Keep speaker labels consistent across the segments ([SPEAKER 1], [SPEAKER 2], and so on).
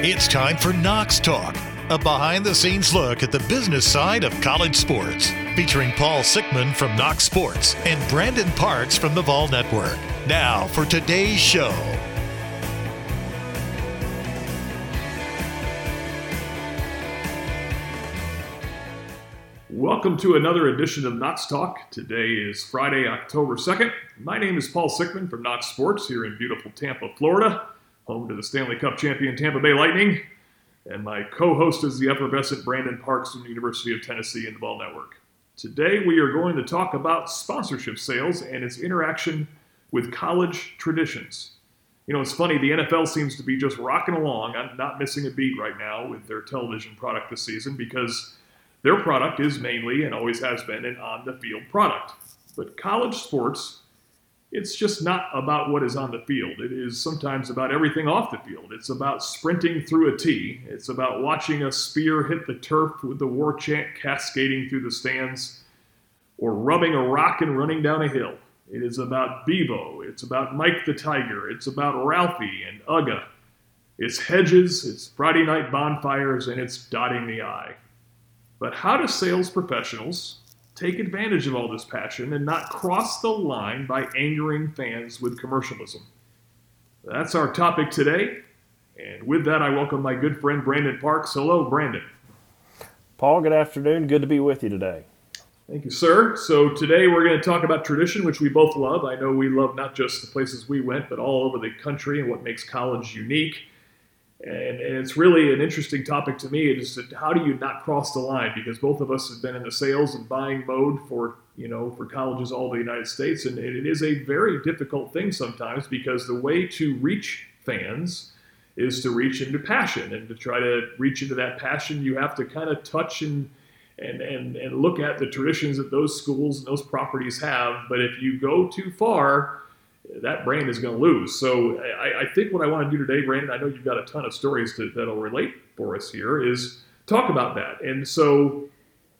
[SPEAKER 1] It's time for Knox Talk, a behind the scenes look at the business side of college sports, featuring Paul Sickman from Knox Sports and Brandon Parks from the Vol Network. Now for today's show.
[SPEAKER 2] Welcome to another edition of Knox Talk. Today is Friday, October 2nd. My name is Paul Sickman from Knox Sports here in beautiful Tampa, Florida home to the Stanley Cup champion Tampa Bay Lightning. And my co host is the effervescent Brandon Parks from the University of Tennessee and the Vol Network. Today we are going to talk about sponsorship sales and its interaction with college traditions. You know, it's funny, the NFL seems to be just rocking along. I'm not missing a beat right now with their television product this season because their product is mainly and always has been an on the field product. But college sports it's just not about what is on the field. It is sometimes about everything off the field. It's about sprinting through a tee. It's about watching a spear hit the turf with the war chant cascading through the stands, or rubbing a rock and running down a hill. It is about Bevo. It's about Mike the Tiger. It's about Ralphie and Uga. It's hedges, it's Friday night bonfires, and it's dotting the I. But how do sales professionals, take advantage of all this passion and not cross the line by angering fans with commercialism. That's our topic today. And with that, I welcome my good friend Brandon Parks. Hello, Brandon.
[SPEAKER 3] Paul, good afternoon. Good to be with you today.
[SPEAKER 2] Thank you, sir. So, today we're going to talk about tradition, which we both love. I know we love not just the places we went, but all over the country and what makes college unique. And, and, it's really an interesting topic to me. It is how do you not cross the line? Because both of us have been in the sales and buying mode for you know for colleges all over the United States, and it is a very difficult thing sometimes because the way to reach fans is to reach into passion, and to try to reach into that passion, you have to kind of touch and and, and, and look at the traditions that those schools and those properties have. But if you go too far, that brand is going to lose. So I, I, think what I want to do today, Brandon, I know you've got a ton of stories to, that'll relate for us here, is talk about that. And so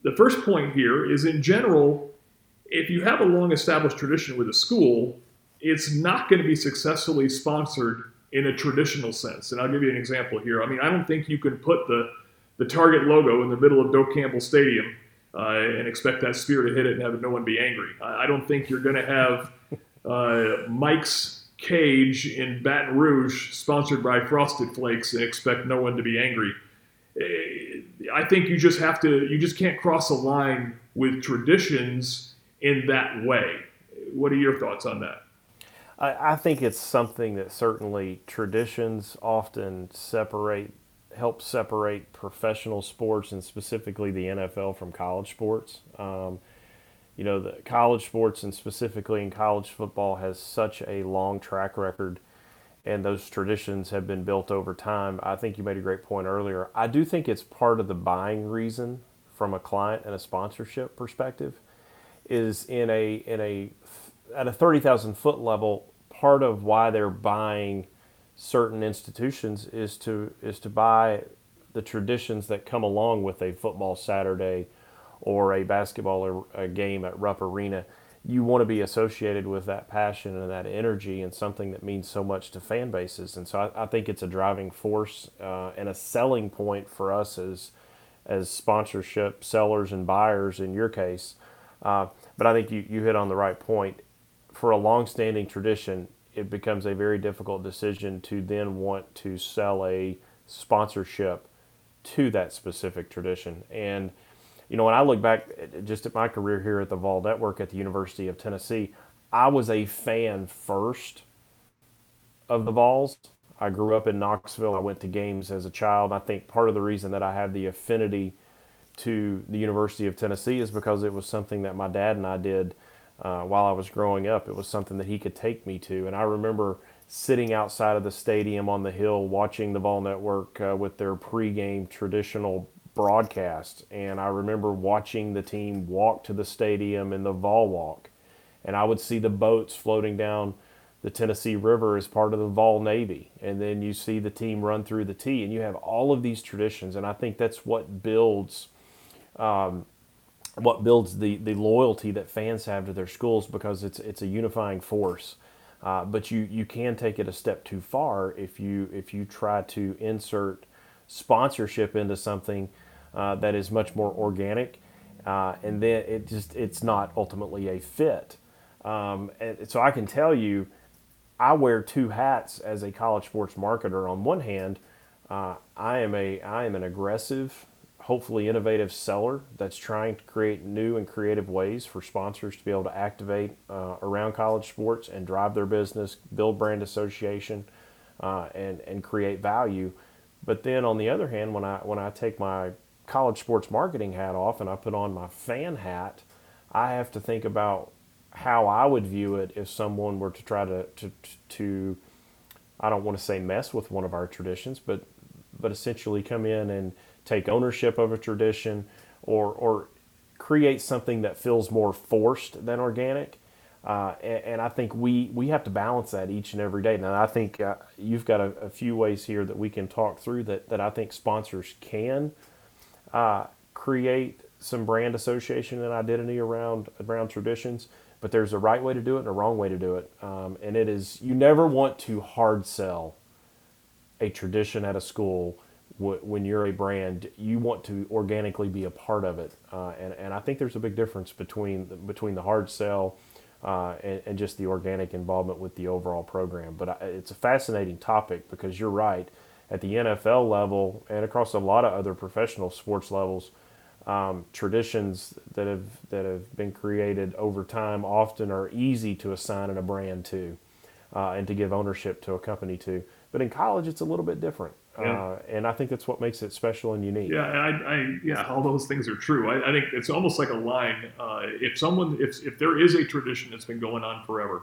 [SPEAKER 2] the first point here is in general, if you have a long established tradition with a school, it's not going to be successfully sponsored in a traditional sense. And I'll give you an example here. I mean, I don't think you can put the, the Target logo in the middle of Doak Campbell Stadium uh, and expect that spear to hit it and have no one be angry. I, I don't think you're going to have Mike's Cage in Baton Rouge, sponsored by Frosted Flakes, and expect no one to be angry. Uh, I think you just have to, you just can't cross a line with traditions in that way. What are your thoughts on that?
[SPEAKER 3] I, I think it's something that certainly traditions often separate, help separate professional sports and specifically the NFL from college sports. Um, you know, the college sports and specifically in college football has such a long track record and those traditions have been built over time. I think you made a great point earlier. I do think it's part of the buying reason from a client and a sponsorship perspective is in a in a at a 30,000 foot level part of why they're buying certain institutions is to is to buy the traditions that come along with a football Saturday or a basketball or a game at Rupp Arena, you want to be associated with that passion and that energy and something that means so much to fan bases. And so I, I think it's a driving force uh, and a selling point for us as as sponsorship sellers and buyers in your case. Uh, but I think you, you hit on the right point. For a long-standing tradition, it becomes a very difficult decision to then want to sell a sponsorship to that specific tradition. And you know, when I look back just at my career here at the Vol Network at the University of Tennessee, I was a fan first of the Vols. I grew up in Knoxville. I went to games as a child. I think part of the reason that I have the affinity to the University of Tennessee is because it was something that my dad and I did uh, while I was growing up. It was something that he could take me to. And I remember sitting outside of the stadium on the hill watching the Vol Network uh, with their pregame traditional broadcast. And I remember watching the team walk to the stadium in the Vol Walk. And I would see the boats floating down the Tennessee River as part of the Vol Navy. And then you see the team run through the T. And you have all of these traditions. And I think that's what builds. Um, what builds the, the loyalty that fans have to their schools because it's it's a unifying force. Uh, but you, you can take it a step too far if you if you try to insert sponsorship into something uh, that is much more organic, uh, and then it just it's not ultimately a fit. Um, and so I can tell you, I wear two hats as a college sports marketer. On one hand, uh, I am a I am an aggressive, hopefully innovative seller that's trying to create new and creative ways for sponsors to be able to activate uh, around college sports and drive their business, build brand association, uh, and and create value. But then on the other hand, when I when I take my college sports marketing hat off and I put on my fan hat, I have to think about how I would view it if someone were to try to to, to I don't want to say mess with one of our traditions, but but essentially come in and take ownership of a tradition or or create something that feels more forced than organic. Uh, and, and, I think we, we have to balance that each and every day. Now, I think uh, you've got a, a, few ways here that we can talk through that, that I think sponsors can uh, create some brand association and identity around around traditions. But there's a right way to do it and a wrong way to do it, um, and it is you never want to hard sell a tradition at a school when you're a brand. You want to organically be a part of it, uh, and and I think there's a big difference between between the hard sell. Uh, and, and, just the organic involvement with the overall program. But I, it's a fascinating topic because you're right at the NFL level and across a lot of other professional sports levels, um, traditions that have that have been created over time often are easy to assign in a brand to, uh, and to give ownership to a company to. But in college, it's a little bit different, yeah. uh, and I think that's what makes it special and unique.
[SPEAKER 2] Yeah, I, I yeah, all those things are true. I, I think it's almost like a line. Uh, if someone, if if there is a tradition that's been going on forever,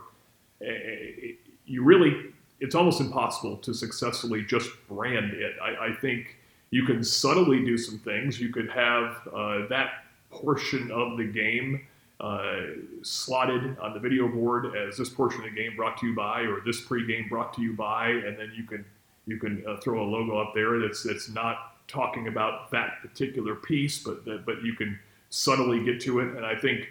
[SPEAKER 2] eh, eh, you really it's almost impossible to successfully just brand it. I, I think you can subtly do some things. You could have uh, that portion of the game uh, slotted on the video board as this portion of the game brought to you by, or this pregame brought to you by, and then you can you can uh, throw a logo up there that's that's not talking about that particular piece, but but you can subtly get to it. And I think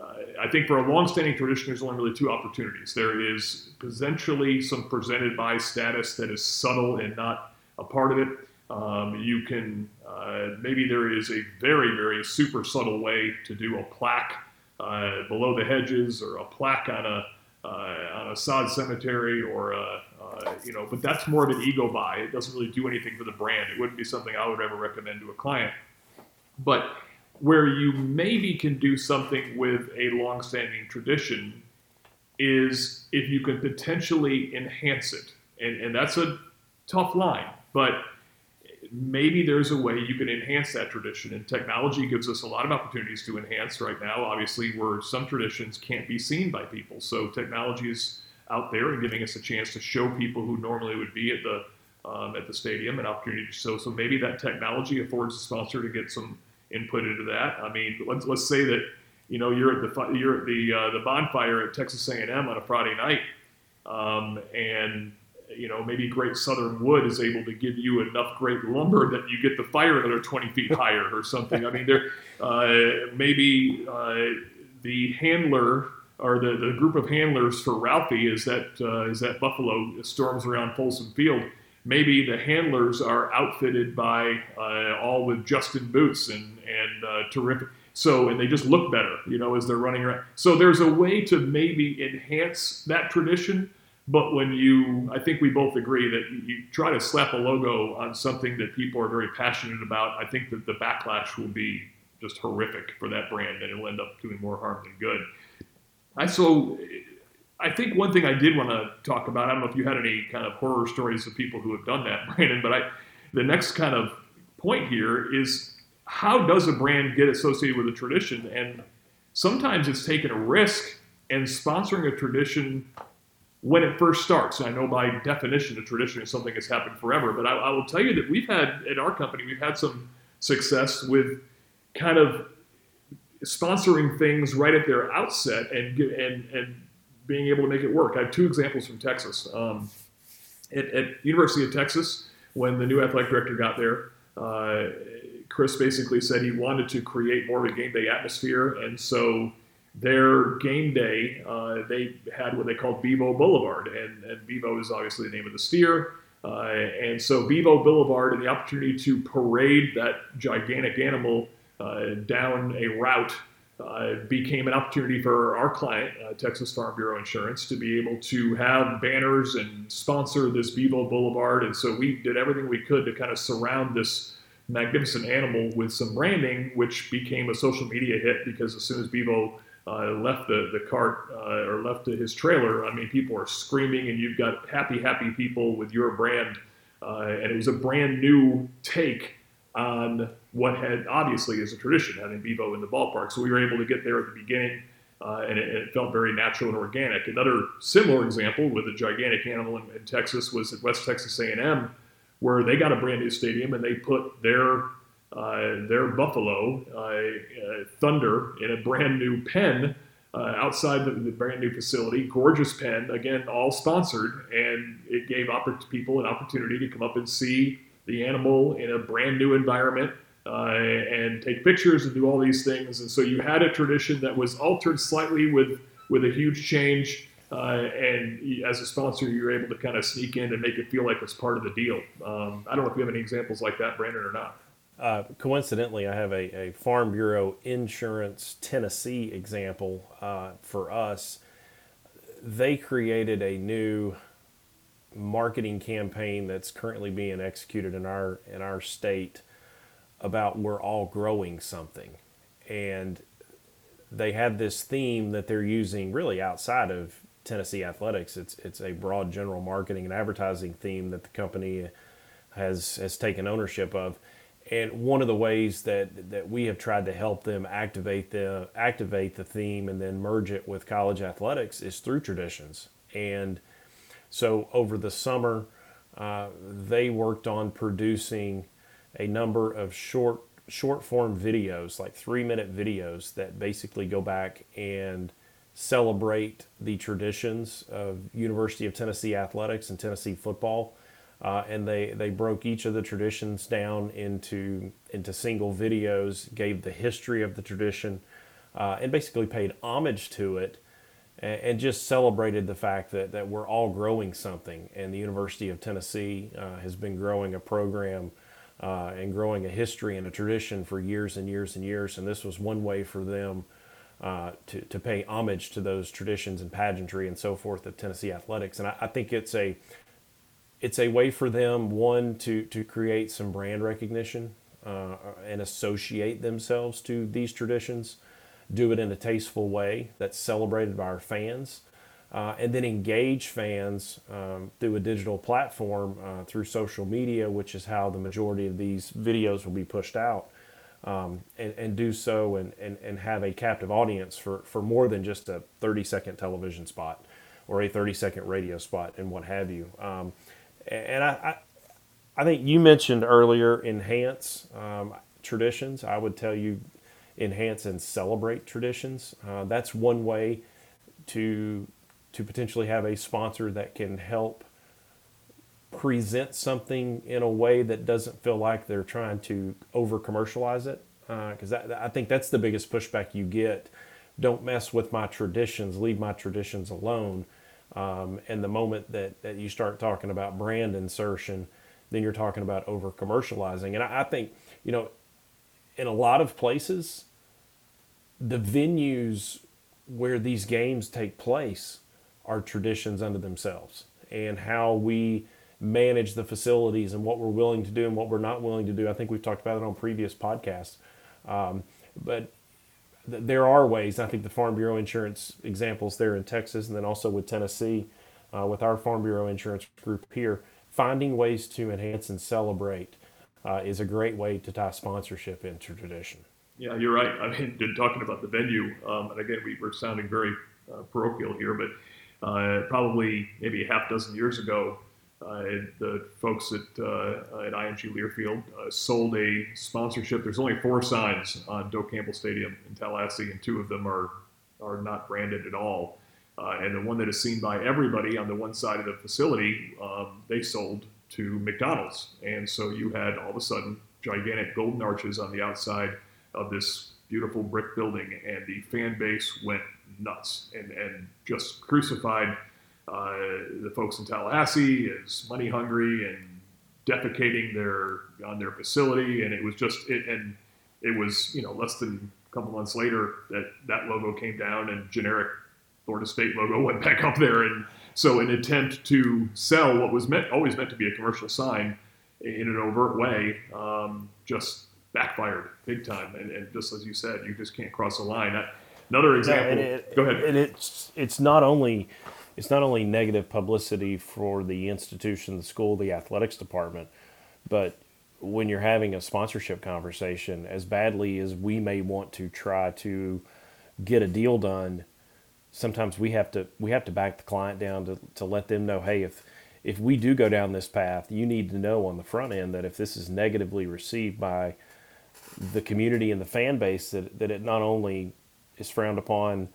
[SPEAKER 2] uh, I think for a long-standing tradition, there's only really two opportunities. There is potentially some presented by status that is subtle and not a part of it. Um, you can uh, maybe there is a very very super subtle way to do a plaque uh, below the hedges or a plaque on a uh, on a sod cemetery or a, uh, you know, but that's more of an ego buy. It doesn't really do anything for the brand. It wouldn't be something I would ever recommend to a client. But where you maybe can do something with a long-standing tradition is if you can potentially enhance it. And, and that's a tough line, but maybe there's a way you can enhance that tradition. And technology gives us a lot of opportunities to enhance right now, obviously, where some traditions can't be seen by people. So technology is out there and giving us a chance to show people who normally would be at the um, at the stadium an opportunity to show. So maybe that technology affords a sponsor to get some input into that. I mean, let's let's say that you know you're at the you're at the uh, the bonfire at Texas A&M on a Friday night, um, and you know maybe Great Southern Wood is able to give you enough great lumber that you get the fire another 20 feet higher or something. I mean, there uh, maybe uh, the handler or the, the group of handlers for Ralphie is that uh, is that Buffalo storms around Folsom Field maybe the handlers are outfitted by uh, all with Justin boots and and uh, terrific. So and they just look better, you know, as they're running around. So there's a way to maybe enhance that tradition. But when you, I think we both agree that you try to slap a logo on something that people are very passionate about, I think that the backlash will be just horrific for that brand, and it'll end up doing more harm than good. I so I think one thing I did want to talk about, I don't know if you had any kind of horror stories of people who have done that, Brandon, but I, the next kind of point here is how does a brand get associated with a tradition? And sometimes it's taking a risk and sponsoring a tradition when it first starts. And I know by definition, a tradition is something that's happened forever, but I, I will tell you that we've had, at our company, we've had some success with kind of sponsoring things right at their outset and, and, and being able to make it work. I have two examples from Texas. Um, at, at, University of Texas, when the new athletic director got there, uh, Chris basically said he wanted to create more of a game day atmosphere, and so their game day, uh, they had what they called Bevo Boulevard, and, and Bevo is obviously the name of the steer. Uh, and so Bevo Boulevard and the opportunity to parade that gigantic animal uh, down a route uh, became an opportunity for our client, uh, Texas Farm Bureau Insurance, to be able to have banners and sponsor this Bevo Boulevard. And so we did everything we could to kind of surround this magnificent animal with some branding, which became a social media hit because as soon as Bevo uh, left the, the cart uh, or left his trailer, I mean, people are screaming, and you've got happy, happy people with your brand. Uh, and it was a brand new take on what had obviously is a tradition having Bevo in the ballpark. So we were able to get there at the beginning, uh, and, it, it, felt very natural and organic. Another similar example with a gigantic animal in, in, Texas was at West Texas A&M, where they got a brand new stadium and they put their uh, their buffalo uh, uh, Thunder in a brand new pen. Uh, outside the, the, brand new facility, gorgeous pen, again, all sponsored, and it gave people an opportunity to come up and see the animal in a brand new environment and take pictures and do all these things. And so you had a tradition that was altered slightly with with a huge change. Uh, and as a sponsor, you're able to kind of sneak in and make it feel like it's part of the deal. Um, I don't know if you have any examples like that, Brandon, or not.
[SPEAKER 3] Uh, coincidentally, I have a, a, Farm Bureau Insurance Tennessee example uh, for us. They created a new marketing campaign that's currently being executed in our in our state about we're all growing something. And they have this theme that they're using really outside of Tennessee athletics. It's it's a broad general marketing and advertising theme that the company has has taken ownership of and one of the ways that that we have tried to help them activate the activate the theme and then merge it with college athletics is through traditions and so over the summer, uh, they worked on producing a number of short short form videos, like three minute videos that basically go back and celebrate the traditions of University of Tennessee athletics and Tennessee football. Uh, and they, they broke each of the traditions down into into single videos, gave the history of the tradition, uh, and basically paid homage to it and just celebrated the fact that, that we're all growing something. And the University of Tennessee uh, has been growing a program uh, and growing a history and a tradition for years and years and years. And this was one way for them uh, to, to pay homage to those traditions and pageantry and so forth of Tennessee athletics. And I, I think it's a it's a way for them one to to create some brand recognition uh, and associate themselves to these traditions do it in a tasteful way that's celebrated by our fans, uh, and then engage fans um, through a digital platform uh, through social media, which is how the majority of these videos will be pushed out. Um, and, and do so and, and, and have a captive audience for, for more than just a 30 second television spot or a 30 second radio spot and what have you. Um, and I, I, I, think you mentioned earlier enhance um, traditions. I would tell you enhance and celebrate traditions. Uh, that's one way to to potentially have a sponsor that can help present something in a way that doesn't feel like they're trying to over commercialize it. Because uh, I think that's the biggest pushback you get. Don't mess with my traditions. Leave my traditions alone. Um, and the moment that, that you start talking about brand insertion, then you're talking about over commercializing. And I, I think, you know, in a lot of places, the venues where these games take place are traditions unto themselves and how we manage the facilities and what we're willing to do and what we're not willing to do. I think we've talked about it on previous podcasts. Um, but there are ways. I think the Farm Bureau Insurance examples there in Texas and then also with Tennessee, uh, with our Farm Bureau Insurance group here, finding ways to enhance and celebrate uh, is a great way to tie sponsorship into tradition.
[SPEAKER 2] Yeah, you're right. I mean, talking about the venue, um, and again, we were sounding very uh, parochial here, but uh, probably maybe a half dozen years ago, the folks at, uh, at IMG Learfield uh, sold a sponsorship. There's only four signs on Doak Campbell Stadium in Tallahassee, and two of them are, are not branded at all. Uh, and the one that is seen by everybody on the one side of the facility, um, they sold to McDonald's. And so you had all of a sudden gigantic golden arches on the outside of this beautiful brick building, and the fan base went nuts and, and just crucified uh, the folks in Tallahassee is money hungry and defecating their on their facility, and it was just it, and it was you know less than a couple months later that that logo came down and generic Florida State logo went back up there, and so an attempt to sell what was meant always meant to be a commercial sign in an overt way um, just backfired big time, and, and, just as you said, you just can't cross a line. That, another example.
[SPEAKER 3] Yeah, it,
[SPEAKER 2] go ahead.
[SPEAKER 3] And it's it's not only it's not only negative publicity for the institution, the school, the athletics department, but when you're having a sponsorship conversation, as badly as we may want to try to get a deal done, sometimes we have to we have to back the client down to, to let them know, hey, if if we do go down this path, you need to know on the front end that if this is negatively received by the community and the fan base, that, that it not only is frowned upon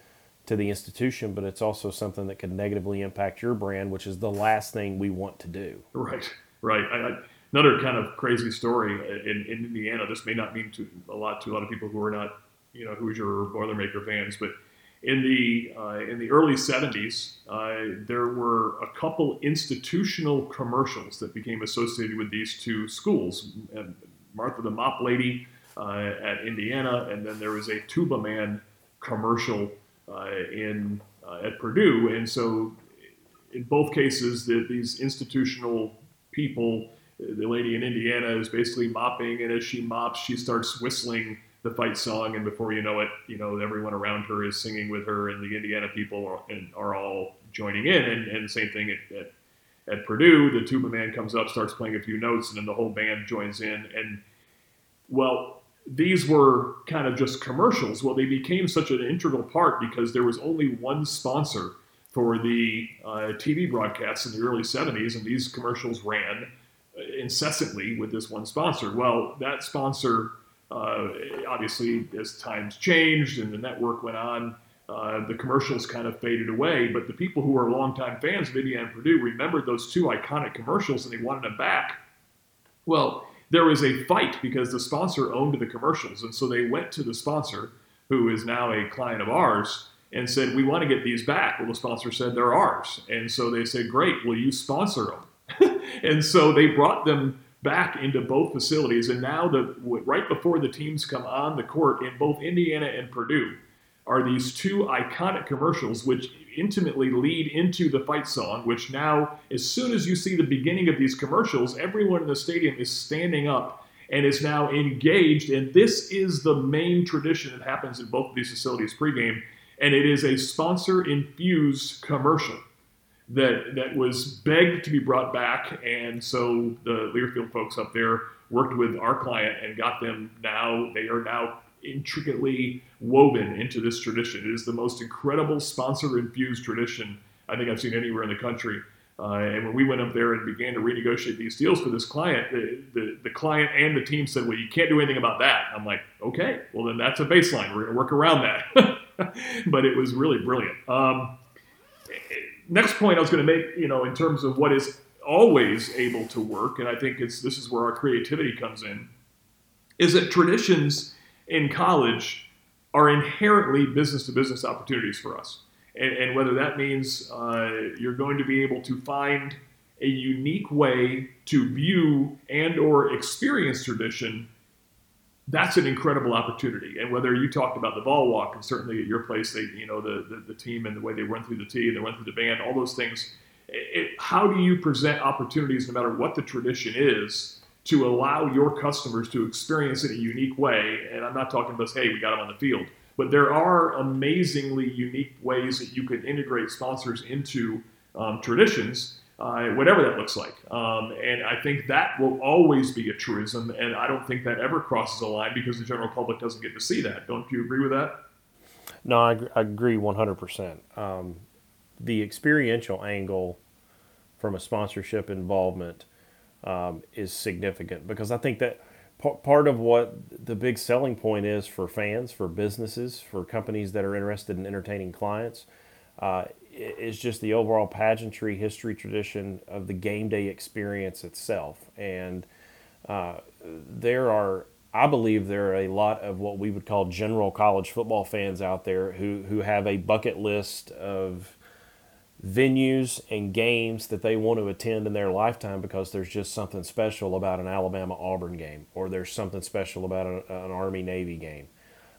[SPEAKER 3] to the institution, but it's also something that could negatively impact your brand, which is the last thing we want to do.
[SPEAKER 2] Right, right. I, I, another kind of crazy story in, in, Indiana. This may not mean to a lot to a lot of people who are not, you know, Hoosier or Boilermaker fans, but in the uh, in the early 70s, uh, there were a couple institutional commercials that became associated with these two schools. Martha the Mop Lady uh, at Indiana, and then there was a Tuba Man commercial in uh, at Purdue, and so in both cases, the, these institutional people, the lady in Indiana is basically mopping, and as she mops, she starts whistling the fight song, and before you know it, you know everyone around her is singing with her, and the Indiana people are, and are all joining in, and, and same thing at, at, at Purdue, the tuba man comes up, starts playing a few notes, and then the whole band joins in, and well, these were kind of just commercials. Well, they became such an integral part because there was only one sponsor for the uh, TV broadcasts in the early 70s, and these commercials ran incessantly with this one sponsor. Well, that sponsor, uh, obviously, as times changed and the network went on, uh, the commercials kind of faded away. But the people who were longtime fans of Indiana Purdue remembered those two iconic commercials and they wanted them back. Well, there was a fight because the sponsor owned the commercials. And so they went to the sponsor, who is now a client of ours, and said, We want to get these back. Well, the sponsor said, They're ours. And so they said, Great, will you sponsor them? and so they brought them back into both facilities. And now, the right before the teams come on the court in both Indiana and Purdue, are these two iconic commercials, which intimately lead into the fight song, which now, as soon as you see the beginning of these commercials, everyone in the stadium is standing up and is now engaged. And this is the main tradition that happens in both of these facilities pregame. And it is a sponsor infused commercial that, that was begged to be brought back. And so the Learfield folks up there worked with our client and got them now, they are now intricately woven into this tradition. It is the most incredible sponsor infused tradition I think I've seen anywhere in the country. Uh, and when we went up there and began to renegotiate these deals for this client, the, the, the, client and the team said, Well, you can't do anything about that. I'm like, Okay, well, then that's a baseline. We're going to work around that. but it was really brilliant. Um, next point I was going to make, you know, in terms of what is always able to work, and I think it's this is where our creativity comes in, is that traditions in college are inherently business to business opportunities for us. And, and whether that means uh, you're going to be able to find a unique way to view and or experience tradition that's an incredible opportunity. And whether you talked about the Vol Walk, and certainly at your place, they, you know, the, the, the team and the way they run through the tee and they run through the band, all those things. It, how do you present opportunities, no matter what the tradition is, to allow your customers to experience it in a unique way. And I'm not talking about, hey, we got them on the field, but there are amazingly unique ways that you can integrate sponsors into um, traditions, uh, whatever that looks like. Um, and I think that will always be a truism. And I don't think that ever crosses a line because the general public doesn't get to see that. Don't you agree with that?
[SPEAKER 3] No, I, I agree 100%. Um, the experiential angle from a sponsorship involvement um, is significant because I think that p- part of what the big selling point is for fans, for businesses, for companies that are interested in entertaining clients uh, is just the overall pageantry, history, tradition of the game day experience itself. And uh, there are I believe there are a lot of what we would call general college football fans out there who, who have a bucket list of venues and games that they want to attend in their lifetime because there's just something special about an Alabama Auburn game or there's something special about an, an Army Navy game.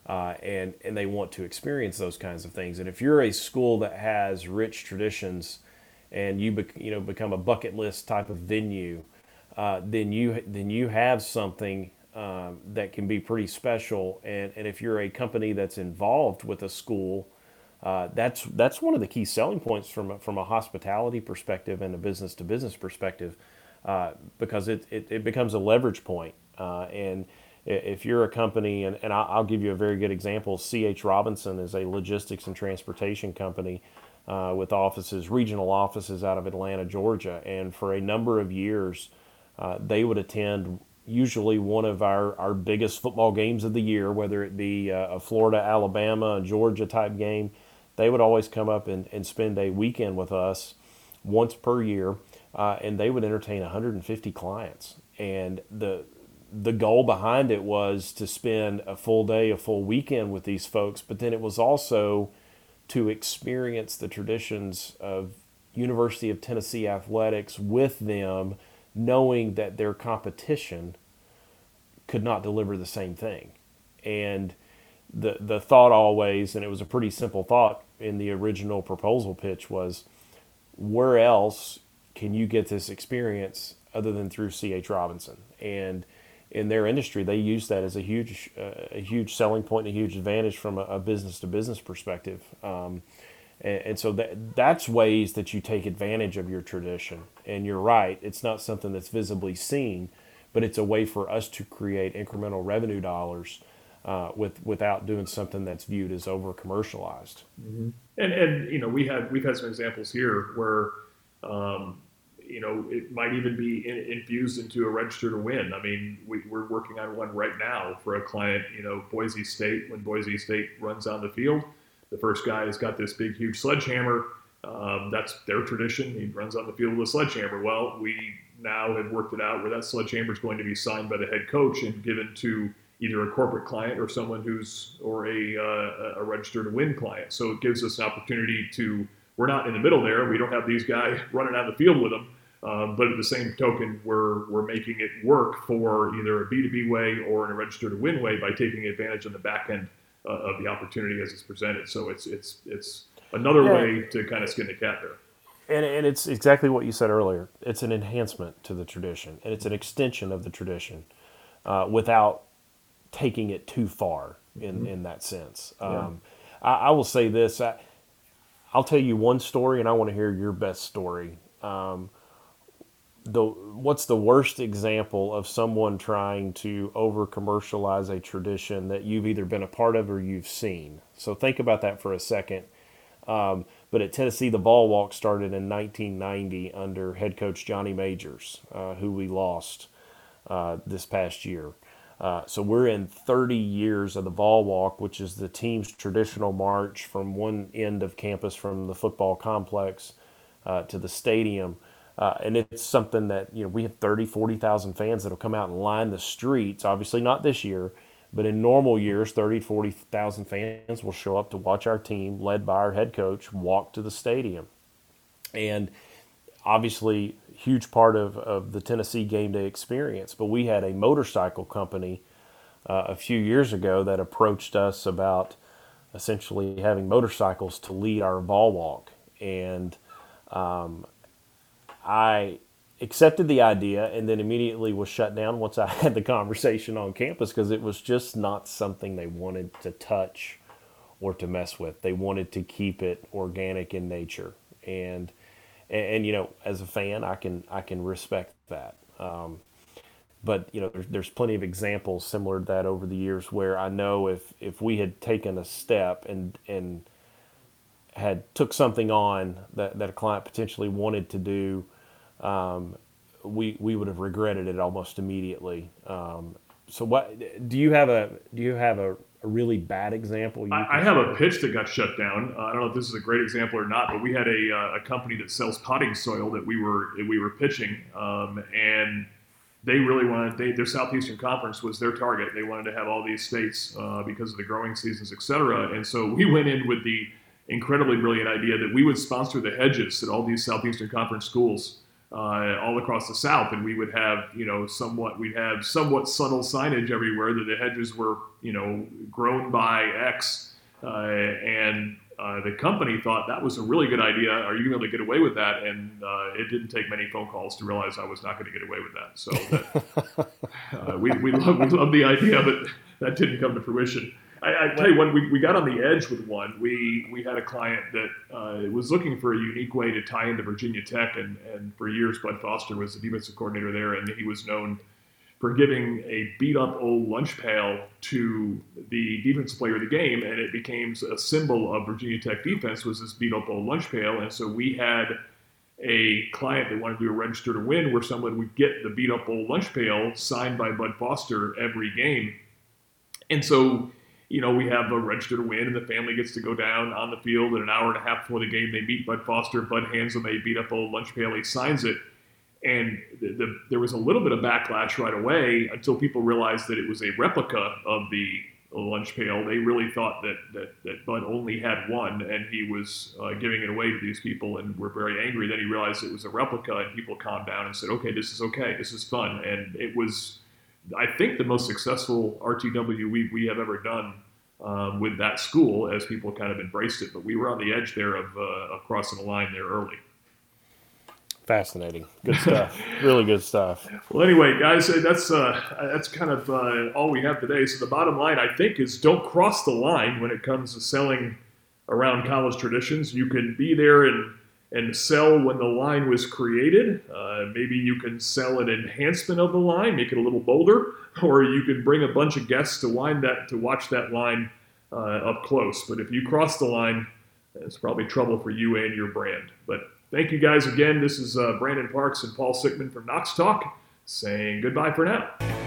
[SPEAKER 3] Uh, and, and they want to experience those kinds of things. And if you're a school that has rich traditions and you, you know, become a bucket list type of venue, uh, then, you, then you have something um, that can be pretty special. And, and if you're a company that's involved with a school, uh, that's that's one of the key selling points from a, from a hospitality perspective and a business to business perspective, uh, because it, it, it, becomes a leverage point. Uh, and if you're a company, and, and I'll give you a very good example, C.H. Robinson is a logistics and transportation company uh, with offices, regional offices out of Atlanta, Georgia, and for a number of years, uh, they would attend usually one of our, our biggest football games of the year, whether it be a Florida, Alabama, Georgia type game they would always come up and, and spend a weekend with us once per year, uh, and they would entertain 150 clients. And the the goal behind it was to spend a full day, a full weekend with these folks, but then it was also to experience the traditions of University of Tennessee athletics with them, knowing that their competition could not deliver the same thing. And the the thought always, and it was a pretty simple thought in the original proposal pitch was, where else can you get this experience other than through C.H. Robinson? And in their industry, they use that as a huge, uh, a huge selling point, and a huge advantage from a, business to business perspective. Um, and, and, so that that's ways that you take advantage of your tradition. And you're right; it's not something that's visibly seen, but it's a way for us to create incremental revenue dollars uh, with without doing something that's viewed as over commercialized.
[SPEAKER 2] Mm-hmm. And and you know we had we've had some examples here where um, you know it might even be in, infused into a register to win. I mean we, we're working on one right now for a client. You know Boise State when Boise State runs on the field, the first guy has got this big huge sledgehammer. Um, that's their tradition. He runs on the field with a sledgehammer. Well, we now have worked it out where that sledgehammer is going to be signed by the head coach and given to either a corporate client or someone who's or a, uh, a register to win client. So it gives us an opportunity to we're not in the middle there. We don't have these guys running out of the field with them. Um, but at the same token, we're we're making it work for either a B2B way or in a register to win way by taking advantage on the back end uh, of the opportunity as it's presented. So it's it's it's another yeah. way to kind of skin the cat there.
[SPEAKER 3] And, and it's exactly what you said earlier. It's an enhancement to the tradition, and it's an extension of the tradition, uh, without taking it too far in, mm-hmm. in that sense. Yeah. Um, I, I, will say this I, will tell you one story, and I want to hear your best story. Um, the what's the worst example of someone trying to over commercialize a tradition that you've either been a part of or you've seen? So think about that for a second. Um, but at Tennessee, the Vol Walk started in 1990 under head coach Johnny Majors, uh, who we lost uh, this past year. Uh, so we're in 30 years of the Vol Walk, which is the team's traditional march from one end of campus, from the football complex uh, to the stadium. Uh, and it's something that, you know, we have 30, 40,000 fans that'll come out and line the streets. Obviously, not this year, but in normal years, 30, 40,000 fans will show up to watch our team, led by our head coach, walk to the stadium. And obviously, huge part of, of the Tennessee game day experience. But we had a motorcycle company uh, a few years ago that approached us about essentially having motorcycles to lead our Vol Walk. And um, I accepted the idea and then immediately was shut down once I had the conversation on campus because it was just not something they wanted to touch or to mess with. They wanted to keep it organic in nature. And and, and, you know, as a fan, I can I can respect that. Um, but you know, there's, there's plenty of examples similar to that over the years where I know if if we had taken a step and and had took something on that, that a client potentially wanted to do, um, we we would have regretted it almost immediately. Um, so what do you have a do you have a a really bad example?
[SPEAKER 2] I, I, have a pitch that got shut down. Uh, I don't know if this is a great example or not, but we had a, uh, a company that sells potting soil that we were we were pitching, um, and they really wanted they, their Southeastern Conference was their target. They wanted to have all these states uh, because of the growing seasons, et cetera. And so we went in with the incredibly brilliant idea that we would sponsor the hedges at all these Southeastern Conference schools. Uh, all across the South, and we would have, you know, somewhat we'd have somewhat subtle signage everywhere that the hedges were, you know, grown by X, uh, and uh, the company thought that was a really good idea. Are you going to get away with that? And uh, it didn't take many phone calls to realize I was not going to get away with that. So that, uh, we, we, love, we love the idea, but that didn't come to fruition. I, I tell you, when we, we got on the edge with one, we, we had a client that uh, was looking for a unique way to tie into Virginia Tech. And, and for years, Bud Foster was the defensive coordinator there, and he was known – for giving a beat up old lunch pail to the defensive player of the game, and it became a symbol of Virginia Tech defense was this beat up old lunch pail. And so we had a client that wanted to do a register to win where someone would get the beat up old lunch pail signed by Bud Foster every game. And so, you know, we have a register to win, and the family gets to go down on the field, and an hour and a half before the game, they meet Bud Foster. Bud hands them a beat up old lunch pail, he signs it and the, the, there was a little bit of backlash right away until people realized that it was a replica of the lunch pail. They really thought that, that, that Bud only had one and he was uh, giving it away to these people and were very angry. Then he realized it was a replica and people calmed down and said, okay, this is okay, this is fun. And it was, I think, the most successful RTW we, we have ever done um, with that school as people kind of embraced it. But we were on the edge there of, uh, of crossing the line there early.
[SPEAKER 3] Fascinating, good stuff. really good stuff.
[SPEAKER 2] Well, anyway, guys, uh, that's uh, that's kind of uh, all we have today. So the bottom line, I think, is don't cross the line when it comes to selling around college traditions. You can be there and and sell when the line was created. Uh, maybe you can sell an enhancement of the line, make it a little bolder, or you can bring a bunch of guests to wind that to watch that line uh, up close. But if you cross the line, it's probably trouble for you and your brand. But Thank you guys again. This is uh, Brandon Parks and Paul Sickman from Knox Talk saying goodbye for now.